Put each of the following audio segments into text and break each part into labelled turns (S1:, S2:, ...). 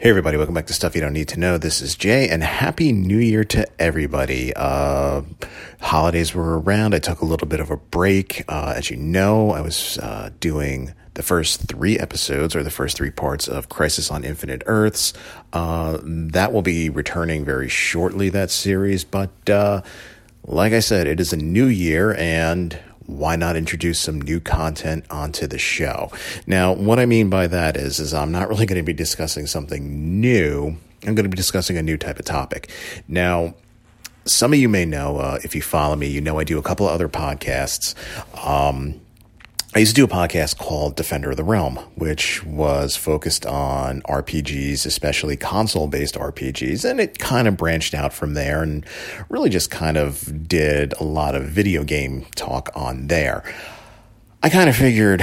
S1: Hey, everybody, welcome back to Stuff You Don't Need to Know. This is Jay, and Happy New Year to everybody. Uh, holidays were around. I took a little bit of a break. Uh, as you know, I was uh, doing the first three episodes or the first three parts of Crisis on Infinite Earths. Uh, that will be returning very shortly, that series, but uh, like I said, it is a new year, and why not introduce some new content onto the show? Now, what I mean by that is, is I'm not really going to be discussing something new. I'm going to be discussing a new type of topic. Now, some of you may know, uh, if you follow me, you know I do a couple of other podcasts. Um, I used to do a podcast called Defender of the Realm, which was focused on RPGs, especially console based RPGs. And it kind of branched out from there and really just kind of did a lot of video game talk on there. I kind of figured,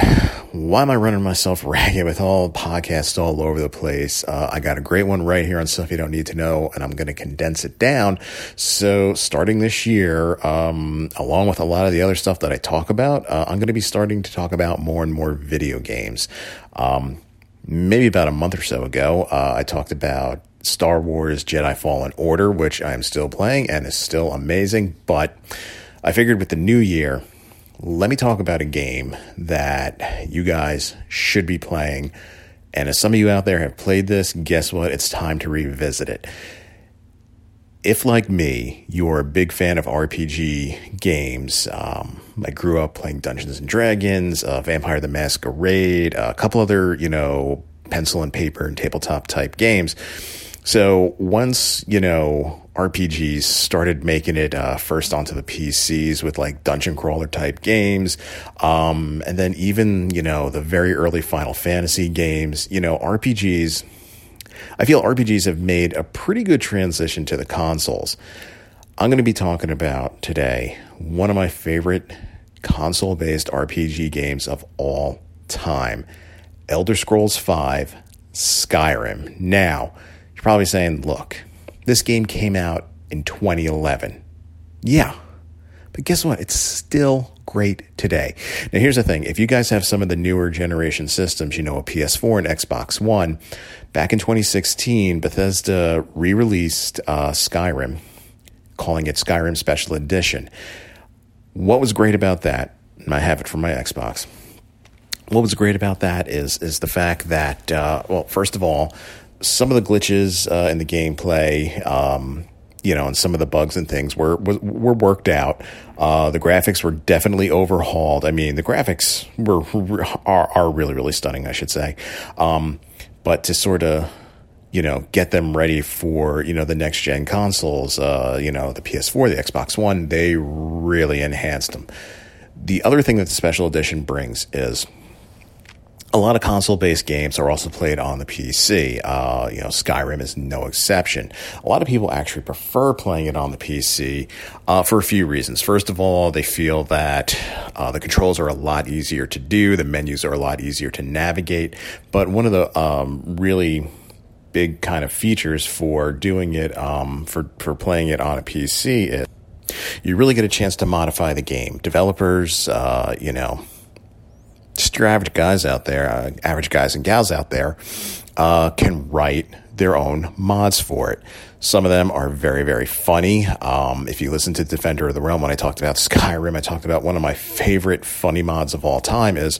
S1: why am I running myself ragged with all podcasts all over the place? Uh, I got a great one right here on stuff you don't need to know, and I'm going to condense it down. So, starting this year, um, along with a lot of the other stuff that I talk about, uh, I'm going to be starting to talk about more and more video games. Um, maybe about a month or so ago, uh, I talked about Star Wars Jedi Fallen Order, which I am still playing and is still amazing. But I figured with the new year, let me talk about a game that you guys should be playing. And as some of you out there have played this, guess what? It's time to revisit it. If, like me, you are a big fan of RPG games, um, I grew up playing Dungeons and Dragons, uh, Vampire the Masquerade, a couple other, you know, pencil and paper and tabletop type games. So once, you know, RPGs started making it uh, first onto the PCs with like dungeon crawler type games. Um, and then even, you know, the very early Final Fantasy games, you know, RPGs, I feel RPGs have made a pretty good transition to the consoles. I'm going to be talking about today one of my favorite console based RPG games of all time Elder Scrolls V Skyrim. Now, you're probably saying, look, this game came out in 2011. Yeah. But guess what? It's still great today. Now, here's the thing if you guys have some of the newer generation systems, you know, a PS4 and Xbox One, back in 2016, Bethesda re released uh, Skyrim, calling it Skyrim Special Edition. What was great about that? and I have it for my Xbox. What was great about that is is the fact that uh, well, first of all, some of the glitches uh, in the gameplay, um, you know, and some of the bugs and things were were, were worked out. Uh, the graphics were definitely overhauled. I mean, the graphics were are, are really really stunning, I should say. Um, but to sort of you know get them ready for you know the next gen consoles, uh, you know, the PS4, the Xbox One, they really enhanced them. The other thing that the special edition brings is a lot of console-based games are also played on the PC. Uh, you know, Skyrim is no exception. A lot of people actually prefer playing it on the PC uh, for a few reasons. First of all, they feel that uh, the controls are a lot easier to do, the menus are a lot easier to navigate. But one of the um, really big kind of features for doing it, um, for for playing it on a PC is you really get a chance to modify the game. Developers, uh, you know just your average guys out there, uh, average guys and gals out there, uh, can write their own mods for it. Some of them are very, very funny. Um, if you listen to Defender of the Realm, when I talked about Skyrim, I talked about one of my favorite funny mods of all time is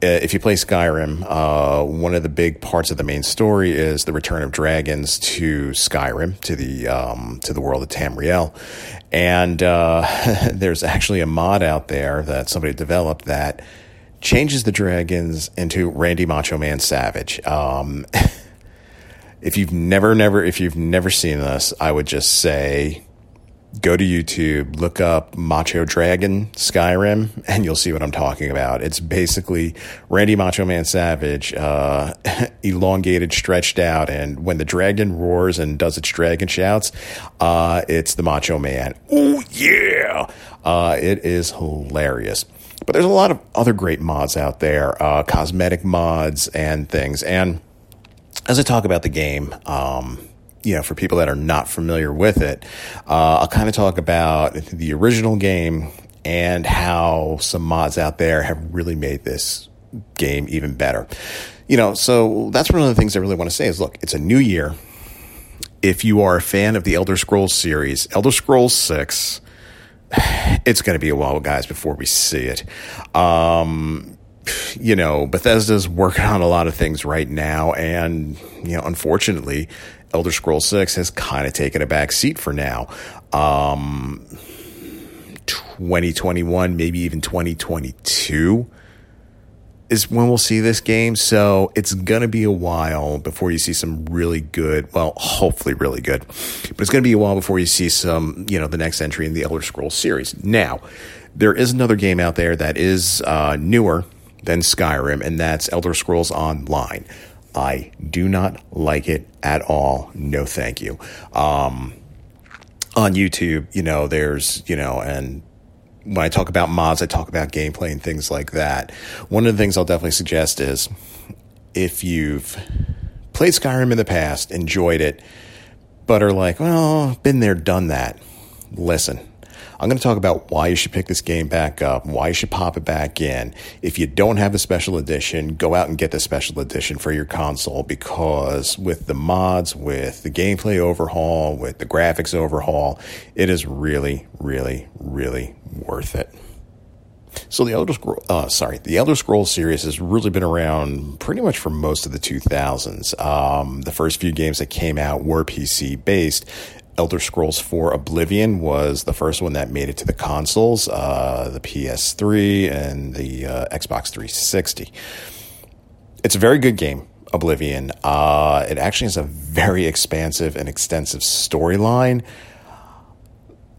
S1: uh, if you play Skyrim, uh, one of the big parts of the main story is the return of dragons to Skyrim, to the um, to the world of Tamriel, and uh, there's actually a mod out there that somebody developed that changes the dragons into Randy Macho Man Savage. Um, if you've never, never, if you've never seen this, I would just say go to YouTube, look up Macho Dragon Skyrim, and you'll see what I'm talking about. It's basically Randy Macho Man Savage, uh, elongated, stretched out, and when the dragon roars and does its dragon shouts, uh, it's the Macho Man. Oh yeah! Uh, it is hilarious. But there's a lot of other great mods out there, uh, cosmetic mods and things. And as I talk about the game, um, you know, for people that are not familiar with it, uh, I'll kind of talk about the original game and how some mods out there have really made this game even better. you know, so that's one of the things I really want to say is look, it's a new year. If you are a fan of the Elder Scrolls series, Elder Scrolls 6, it's going to be a while, guys, before we see it. Um, you know, Bethesda's working on a lot of things right now, and you know, unfortunately, Elder Scrolls Six has kind of taken a back seat for now. Um, 2021, maybe even 2022 is when we'll see this game. So it's going to be a while before you see some really good, well, hopefully really good, but it's going to be a while before you see some, you know, the next entry in the Elder Scrolls series. Now, there is another game out there that is uh, newer than Skyrim, and that's Elder Scrolls Online. I do not like it at all. No, thank you. Um, on YouTube, you know, there's, you know, and when I talk about mods, I talk about gameplay and things like that. One of the things I'll definitely suggest is if you've played Skyrim in the past, enjoyed it, but are like, well, been there, done that, listen. I'm going to talk about why you should pick this game back up, why you should pop it back in. If you don't have the special edition, go out and get the special edition for your console because with the mods, with the gameplay overhaul, with the graphics overhaul, it is really, really, really worth it. So the Elder Scroll, uh, sorry, the Elder Scrolls series has really been around pretty much for most of the 2000s. Um, the first few games that came out were PC based, Elder Scrolls 4 Oblivion was the first one that made it to the consoles, uh, the PS3 and the uh, Xbox 360. It's a very good game, Oblivion. Uh, it actually has a very expansive and extensive storyline.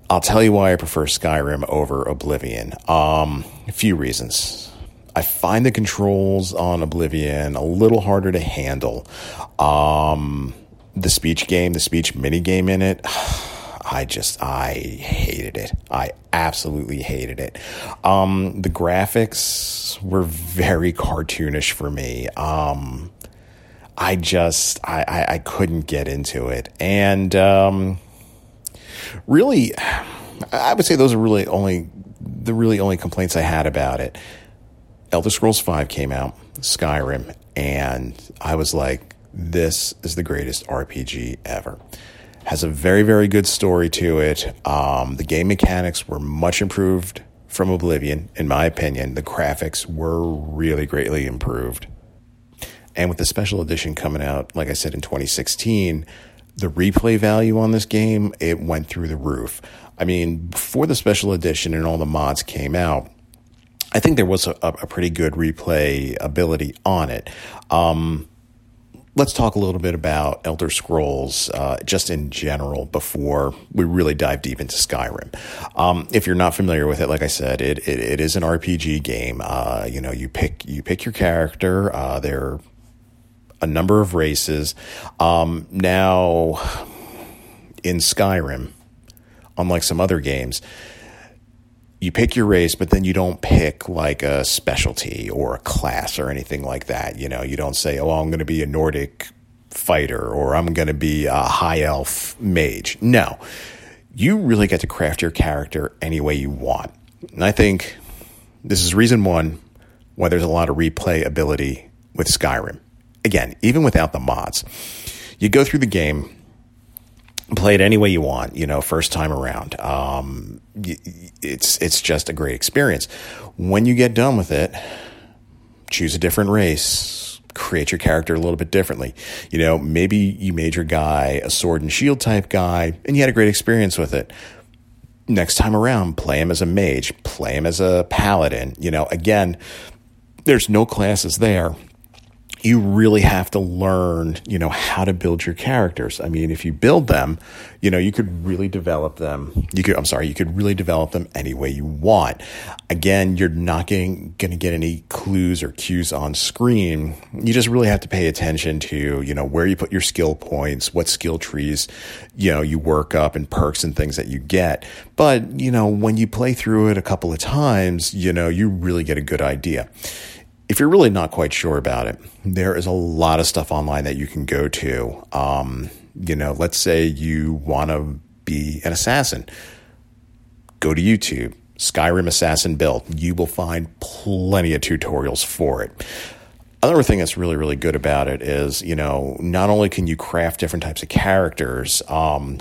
S1: I'll tell you why I prefer Skyrim over Oblivion. Um, a few reasons. I find the controls on Oblivion a little harder to handle. Um, the speech game, the speech mini game in it. I just I hated it. I absolutely hated it. Um, the graphics were very cartoonish for me. Um, I just I, I, I couldn't get into it, and um, really, I would say those are really only the really only complaints I had about it. Elder Scrolls Five came out, Skyrim, and I was like, this is the greatest RPG ever. Has a very, very good story to it. Um, the game mechanics were much improved from Oblivion, in my opinion. The graphics were really greatly improved. And with the special edition coming out, like I said, in 2016, the replay value on this game, it went through the roof. I mean, before the special edition and all the mods came out, I think there was a, a pretty good replay ability on it. Um, let's talk a little bit about Elder Scrolls uh, just in general before we really dive deep into Skyrim. Um, if you're not familiar with it, like I said, it it, it is an RPG game. Uh, you know, you pick you pick your character. Uh, there are a number of races. Um, now, in Skyrim, unlike some other games, you pick your race, but then you don't pick like a specialty or a class or anything like that. You know, you don't say, oh, I'm going to be a Nordic fighter or I'm going to be a high elf mage. No, you really get to craft your character any way you want. And I think this is reason one why there's a lot of replay ability with Skyrim. Again, even without the mods, you go through the game play it any way you want, you know, first time around. Um, it's it's just a great experience. When you get done with it, choose a different race, create your character a little bit differently. You know, maybe you made your guy a sword and shield type guy, and you had a great experience with it. Next time around, play him as a mage, play him as a paladin. You know, again, there's no classes there you really have to learn, you know, how to build your characters. I mean, if you build them, you know, you could really develop them. You could, I'm sorry, you could really develop them any way you want. Again, you're not getting, going to get any clues or cues on screen. You just really have to pay attention to, you know, where you put your skill points, what skill trees, you know, you work up and perks and things that you get. But, you know, when you play through it a couple of times, you know, you really get a good idea if you're really not quite sure about it, there is a lot of stuff online that you can go to. Um, you know, let's say you want to be an assassin, go to YouTube, Skyrim Assassin Build. You will find plenty of tutorials for it. Another thing that's really, really good about it is, you know, not only can you craft different types of characters, um,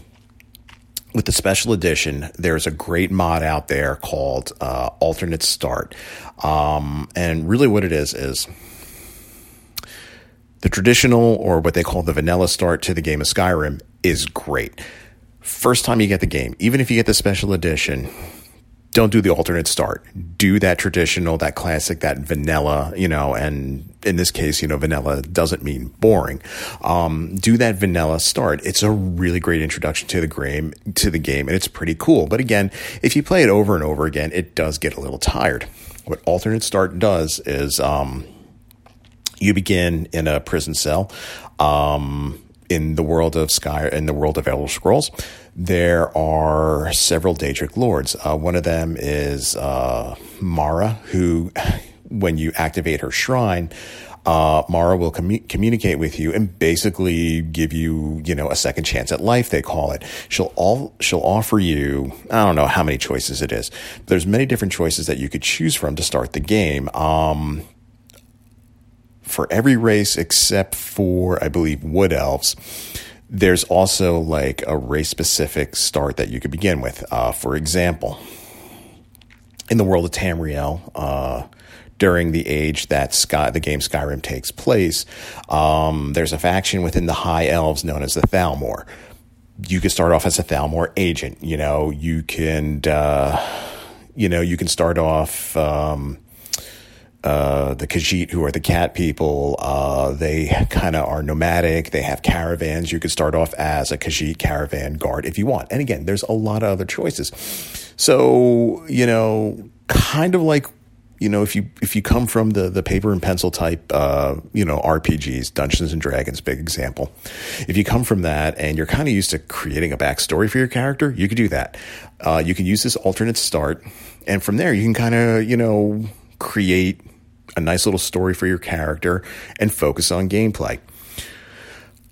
S1: with the special edition, there's a great mod out there called uh, Alternate Start. Um, and really, what it is is the traditional, or what they call the vanilla start to the game of Skyrim, is great. First time you get the game, even if you get the special edition, don't do the alternate start. Do that traditional, that classic, that vanilla, you know, and in this case, you know, vanilla doesn't mean boring. Um, do that vanilla start. It's a really great introduction to the game, to the game, and it's pretty cool. But again, if you play it over and over again, it does get a little tired. What alternate start does is, um, you begin in a prison cell. Um, in the world of Sky, in the world of Elder Scrolls, there are several Daedric lords. Uh, one of them is uh, Mara, who, when you activate her shrine, uh, Mara will commu- communicate with you and basically give you, you know, a second chance at life. They call it. She'll all she'll offer you. I don't know how many choices it is. There's many different choices that you could choose from to start the game. Um, for every race except for, I believe, wood elves. There's also like a race specific start that you could begin with. Uh, for example, in the world of Tamriel, uh, during the age that Sky, the game Skyrim takes place, um, there's a faction within the High Elves known as the Thalmor. You can start off as a Thalmor agent. You know, you can, uh, you know, you can start off. Um, uh, the Khajiit, who are the cat people, uh, they kind of are nomadic. They have caravans. You could start off as a Khajiit caravan guard if you want. And again, there's a lot of other choices. So, you know, kind of like, you know, if you if you come from the the paper and pencil type, uh, you know, RPGs, Dungeons and Dragons, big example. If you come from that and you're kind of used to creating a backstory for your character, you could do that. Uh, you can use this alternate start, and from there you can kind of, you know, create a nice little story for your character and focus on gameplay.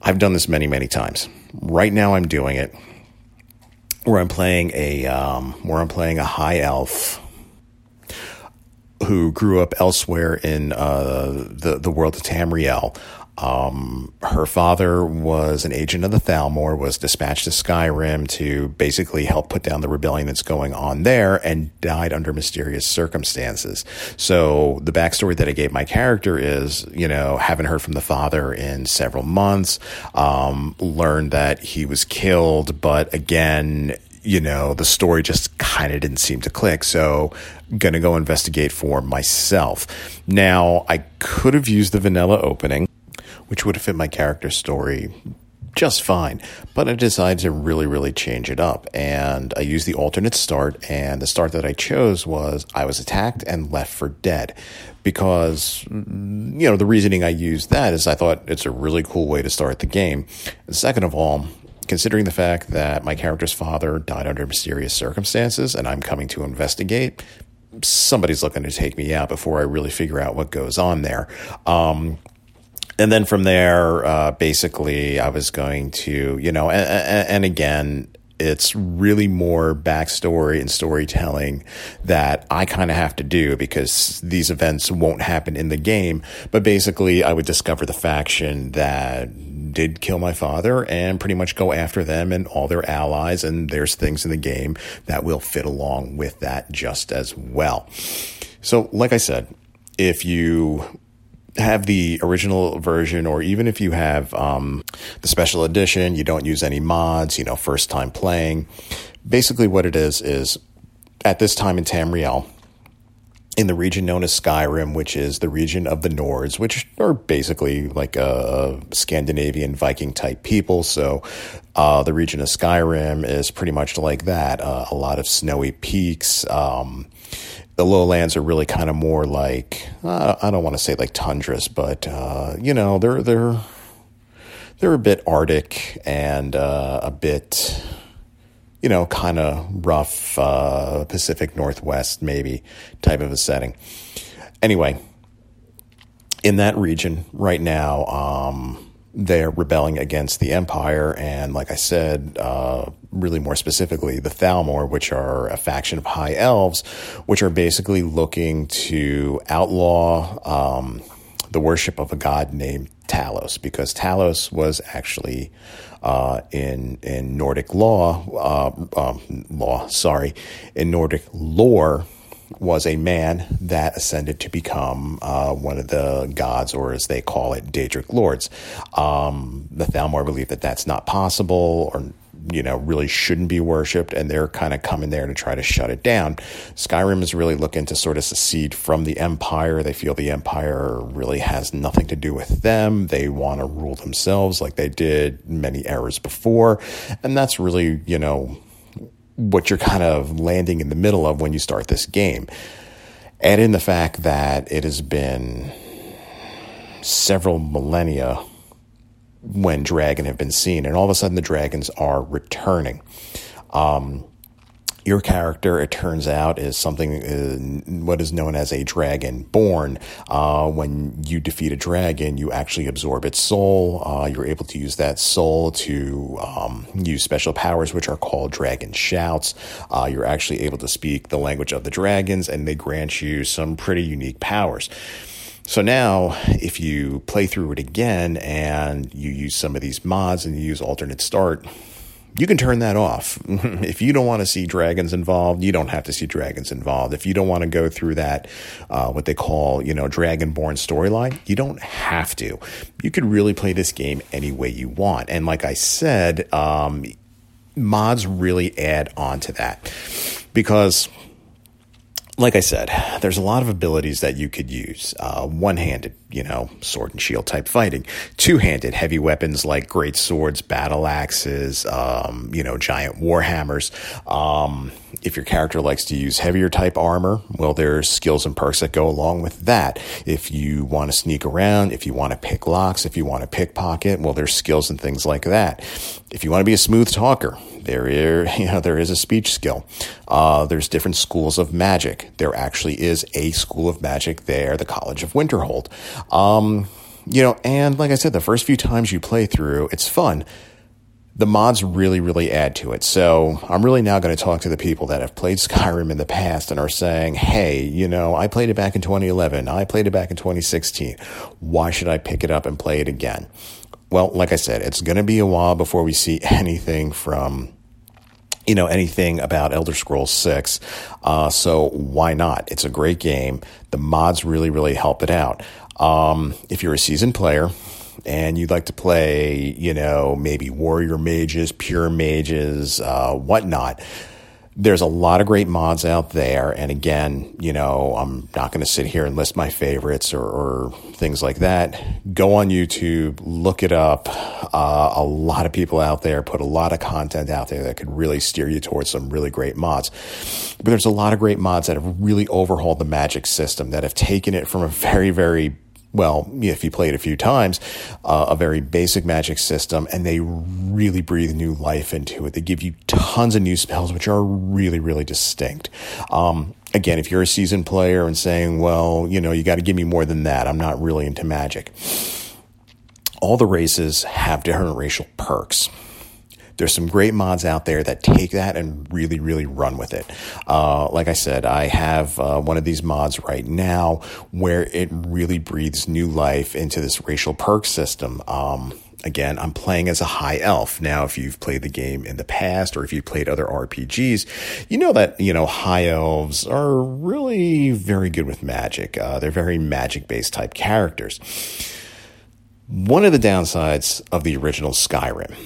S1: I've done this many, many times. Right now, I'm doing it where I'm playing a um, where I'm playing a high elf who grew up elsewhere in uh, the the world of Tamriel. Um, her father was an agent of the Thalmor, was dispatched to Skyrim to basically help put down the rebellion that's going on there, and died under mysterious circumstances. So the backstory that I gave my character is, you know, haven't heard from the father in several months, um, learned that he was killed, but again, you know, the story just kind of didn't seem to click. So, gonna go investigate for myself. Now, I could have used the vanilla opening which would have fit my character story just fine. But I decided to really, really change it up. And I used the alternate start. And the start that I chose was I was attacked and left for dead. Because, mm, you know, the reasoning I used that is I thought it's a really cool way to start the game. And second of all, considering the fact that my character's father died under mysterious circumstances and I'm coming to investigate, somebody's looking to take me out before I really figure out what goes on there. Um, and then from there, uh, basically, I was going to, you know, and, and again, it's really more backstory and storytelling that I kind of have to do because these events won't happen in the game. But basically, I would discover the faction that did kill my father and pretty much go after them and all their allies. And there's things in the game that will fit along with that just as well. So, like I said, if you have the original version, or even if you have um, the special edition, you don't use any mods, you know, first time playing. Basically, what it is is at this time in Tamriel, in the region known as Skyrim, which is the region of the Nords, which are basically like a Scandinavian Viking type people. So uh, the region of Skyrim is pretty much like that. Uh, a lot of snowy peaks. Um, the lowlands are really kind of more like uh, I don't want to say like tundras, but uh, you know they're they're they're a bit arctic and uh, a bit you know kind of rough uh, Pacific Northwest maybe type of a setting. Anyway, in that region right now. Um, they're rebelling against the empire, and like I said, uh, really more specifically, the Thalmor, which are a faction of high elves, which are basically looking to outlaw um, the worship of a god named Talos, because Talos was actually uh, in in Nordic law uh, um, law sorry in Nordic lore was a man that ascended to become uh, one of the gods, or as they call it, Daedric lords. Um, the Thalmor believe that that's not possible, or you know, really shouldn't be worshipped, and they're kind of coming there to try to shut it down. Skyrim is really looking to sort of secede from the Empire. They feel the Empire really has nothing to do with them. They want to rule themselves like they did many eras before, and that's really, you know, what you're kind of landing in the middle of when you start this game. Add in the fact that it has been several millennia when dragon have been seen, and all of a sudden the dragons are returning. Um, your character, it turns out, is something uh, what is known as a dragon born. Uh, when you defeat a dragon, you actually absorb its soul. Uh, you're able to use that soul to um, use special powers, which are called dragon shouts. Uh, you're actually able to speak the language of the dragons, and they grant you some pretty unique powers. So now, if you play through it again and you use some of these mods and you use alternate start, you can turn that off. if you don't want to see dragons involved, you don't have to see dragons involved. If you don't want to go through that, uh, what they call, you know, dragonborn storyline, you don't have to. You could really play this game any way you want. And like I said, um, mods really add on to that because like I said, there's a lot of abilities that you could use. Uh, one handed, you know, sword and shield type fighting. Two handed, heavy weapons like great swords, battle axes, um, you know, giant war hammers. Um, if your character likes to use heavier type armor, well, there's skills and perks that go along with that. If you want to sneak around, if you want to pick locks, if you want to pickpocket, well, there's skills and things like that. If you want to be a smooth talker, there is, you know, there is a speech skill. Uh, there's different schools of magic. There actually is a school of magic there, the College of Winterhold. Um, you know, and like I said, the first few times you play through, it's fun. The mods really, really add to it. So I'm really now going to talk to the people that have played Skyrim in the past and are saying, hey, you know, I played it back in 2011. I played it back in 2016. Why should I pick it up and play it again? Well, like I said, it's going to be a while before we see anything from you know anything about Elder Scrolls Six. Uh, so why not? It's a great game. The mods really, really help it out. Um, if you're a seasoned player and you'd like to play, you know, maybe warrior mages, pure mages, uh, whatnot there's a lot of great mods out there. And again, you know, I'm not going to sit here and list my favorites or, or, things like that. Go on YouTube, look it up. Uh, a lot of people out there put a lot of content out there that could really steer you towards some really great mods. But there's a lot of great mods that have really overhauled the magic system, that have taken it from a very, very well, if you play it a few times, uh, a very basic magic system, and they really breathe new life into it. They give you tons of new spells, which are really, really distinct. Um, again, if you're a seasoned player and saying, well, you know, you got to give me more than that, I'm not really into magic. All the races have different racial perks. There's some great mods out there that take that and really, really run with it. Uh, like I said, I have uh, one of these mods right now where it really breathes new life into this racial perk system. Um, again, I'm playing as a high elf. Now, if you've played the game in the past or if you've played other RPGs, you know that, you know, high elves are really very good with magic. Uh, they're very magic based type characters. One of the downsides of the original Skyrim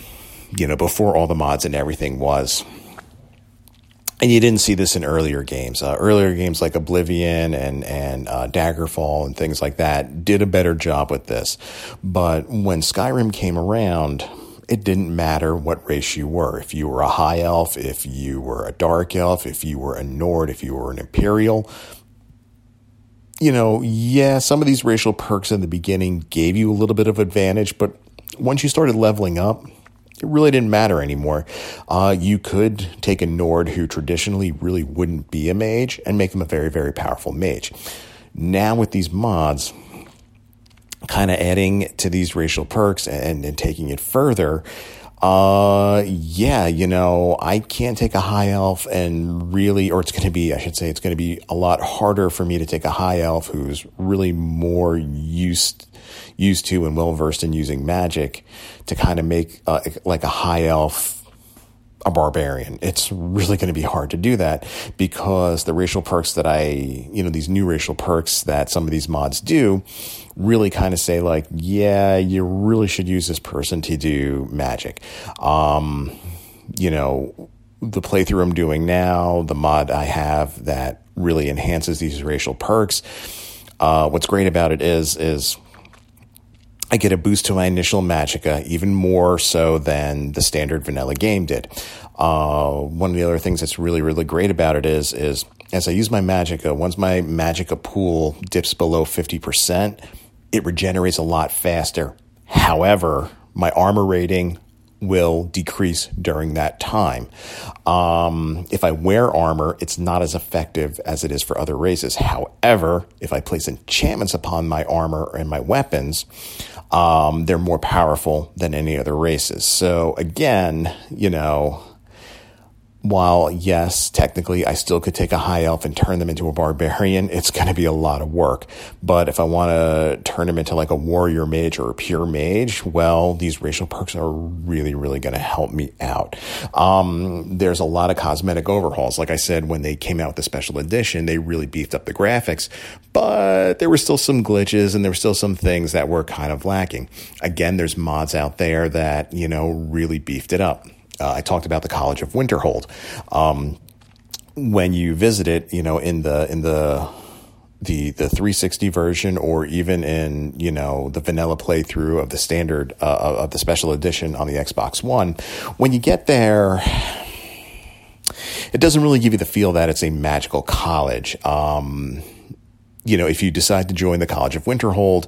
S1: you know, before all the mods and everything was. And you didn't see this in earlier games. Uh, earlier games like Oblivion and and uh, Daggerfall and things like that did a better job with this. But when Skyrim came around, it didn't matter what race you were. If you were a high elf, if you were a dark elf, if you were a Nord, if you were an Imperial, you know, yeah, some of these racial perks in the beginning gave you a little bit of advantage, but once you started leveling up, it really didn't matter anymore. Uh, you could take a Nord who traditionally really wouldn't be a mage and make them a very, very powerful mage. Now, with these mods, kind of adding to these racial perks and, and taking it further, Uh, yeah, you know, I can't take a high elf and really, or it's going to be, I should say, it's going to be a lot harder for me to take a high elf who's really more used used to and well versed in using magic to kind of make uh, like a high elf a barbarian. It's really going to be hard to do that because the racial perks that I, you know, these new racial perks that some of these mods do really kind of say like, yeah, you really should use this person to do magic. Um, you know, the playthrough I'm doing now, the mod I have that really enhances these racial perks. Uh, what's great about it is, is I get a boost to my initial magicka, even more so than the standard vanilla game did. Uh, one of the other things that's really, really great about it is, is as I use my magicka, once my magicka pool dips below 50%, it regenerates a lot faster. However, my armor rating will decrease during that time. Um, if I wear armor, it's not as effective as it is for other races. However, if I place enchantments upon my armor and my weapons, um, they're more powerful than any other races. So again, you know, while yes, technically I still could take a high elf and turn them into a barbarian, it's going to be a lot of work. But if I want to turn them into like a warrior mage or a pure mage, well, these racial perks are really, really going to help me out. Um, there's a lot of cosmetic overhauls. Like I said, when they came out with the special edition, they really beefed up the graphics, but there were still some glitches and there were still some things that were kind of lacking. Again, there's mods out there that, you know, really beefed it up uh, I talked about the College of Winterhold. Um, when you visit it, you know, in the in the the the 360 version, or even in you know the vanilla playthrough of the standard uh, of the special edition on the Xbox One, when you get there. It doesn't really give you the feel that it's a magical college. Um, you know, if you decide to join the College of Winterhold,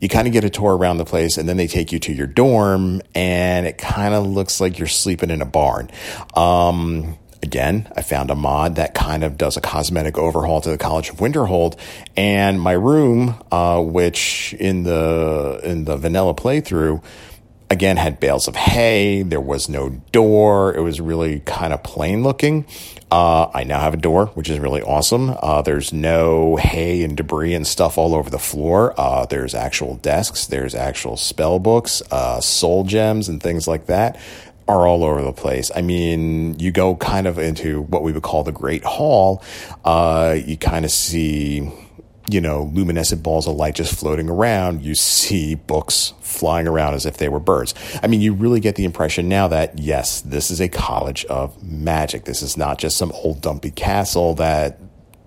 S1: you kind of get a tour around the place and then they take you to your dorm and it kind of looks like you're sleeping in a barn. Um, again, I found a mod that kind of does a cosmetic overhaul to the College of Winterhold, and my room, uh, which in the in the vanilla playthrough again had bales of hay. There was no door. It was really kind of plain looking. Uh, I now have a door, which is really awesome. Uh, there's no hay and debris and stuff all over the floor. Uh, there's actual desks. There's actual spell books, uh, soul gems, and things like that are all over the place. I mean, you go kind of into what we would call the Great Hall. Uh, you kind of see you know, luminescent balls of light just floating around. You see books flying around as if they were birds. I mean, you really get the impression now that, yes, this is a college of magic. This is not just some old dumpy castle that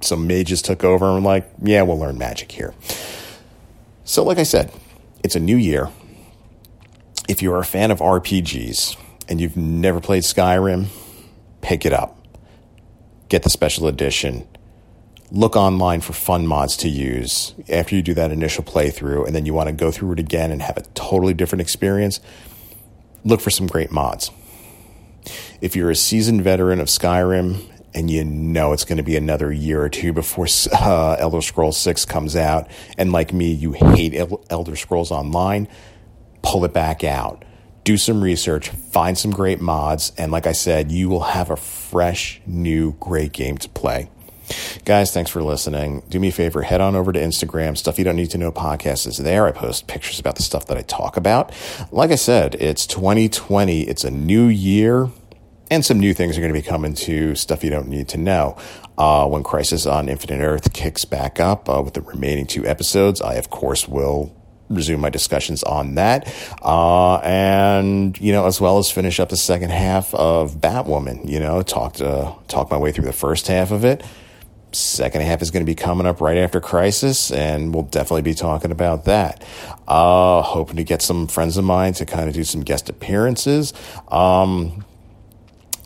S1: some mages took over and like, yeah, we'll learn magic here. So, like I said, it's a new year. If you're a fan of RPGs and you've never played Skyrim, pick it up. Get the special edition look online for fun mods to use after you do that initial playthrough and then you want to go through it again and have a totally different experience, look for some great mods. If you're a seasoned veteran of Skyrim and you know it's going to be another year or two before uh, Elder Scrolls 6 comes out, and like me, you hate Elder Scrolls Online, pull it back out. Do some research, find some great mods, and like I said, you will have a fresh, new, great game to play. Guys, thanks for listening. Do me a favor, head on over to Instagram. Stuff You Don't Need to Know podcast is there. I post pictures about the stuff that I talk about. Like I said, it's 2020, it's a new year, and some new things are going to be coming to Stuff You Don't Need to Know. Uh, when Crisis on Infinite Earth kicks back up uh, with the remaining two episodes, I, of course, will resume my discussions on that. Uh, and, you know, as well as finish up the second half of Batwoman, you know, talk to, talk my way through the first half of it second half is going to be coming up right after Crisis, and we'll definitely be talking about that. Uh, hoping to get some friends of mine to kind of do some guest appearances. Um,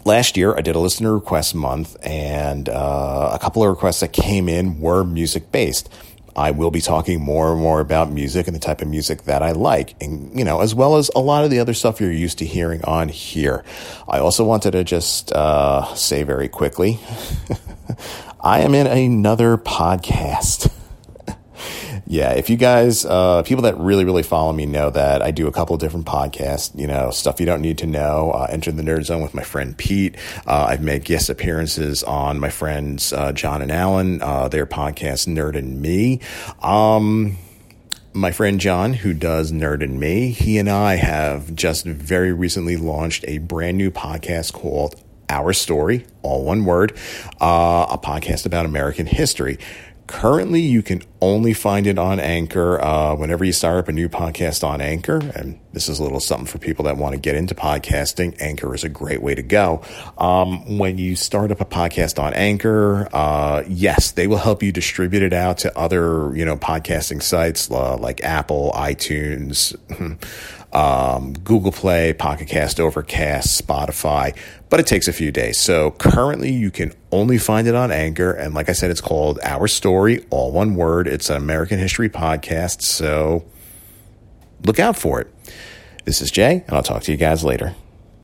S1: last year, I did a listener request month, and uh, a couple of requests that came in were music based. I will be talking more and more about music and the type of music that I like, and you know, as well as a lot of the other stuff you're used to hearing on here. I also wanted to just uh, say very quickly I am in another podcast. yeah, if you guys, uh, people that really, really follow me know that I do a couple different podcasts, you know, stuff you don't need to know. Uh, Enter the Nerd Zone with my friend Pete. Uh, I've made guest appearances on my friends uh, John and Alan, uh, their podcast, Nerd and Me. Um, my friend John, who does Nerd and Me, he and I have just very recently launched a brand new podcast called Our Story, all one word, uh, a podcast about American history. Currently, you can only find it on Anchor. Uh, whenever you start up a new podcast on Anchor, and this is a little something for people that want to get into podcasting, Anchor is a great way to go. Um, when you start up a podcast on Anchor, uh, yes, they will help you distribute it out to other, you know, podcasting sites uh, like Apple, iTunes. um, Google Play, Pocket Cast, Overcast, Spotify, but it takes a few days. So currently you can only find it on Anchor. And like I said, it's called Our Story, all one word. It's an American history podcast. So look out for it. This is Jay, and I'll talk to you guys later.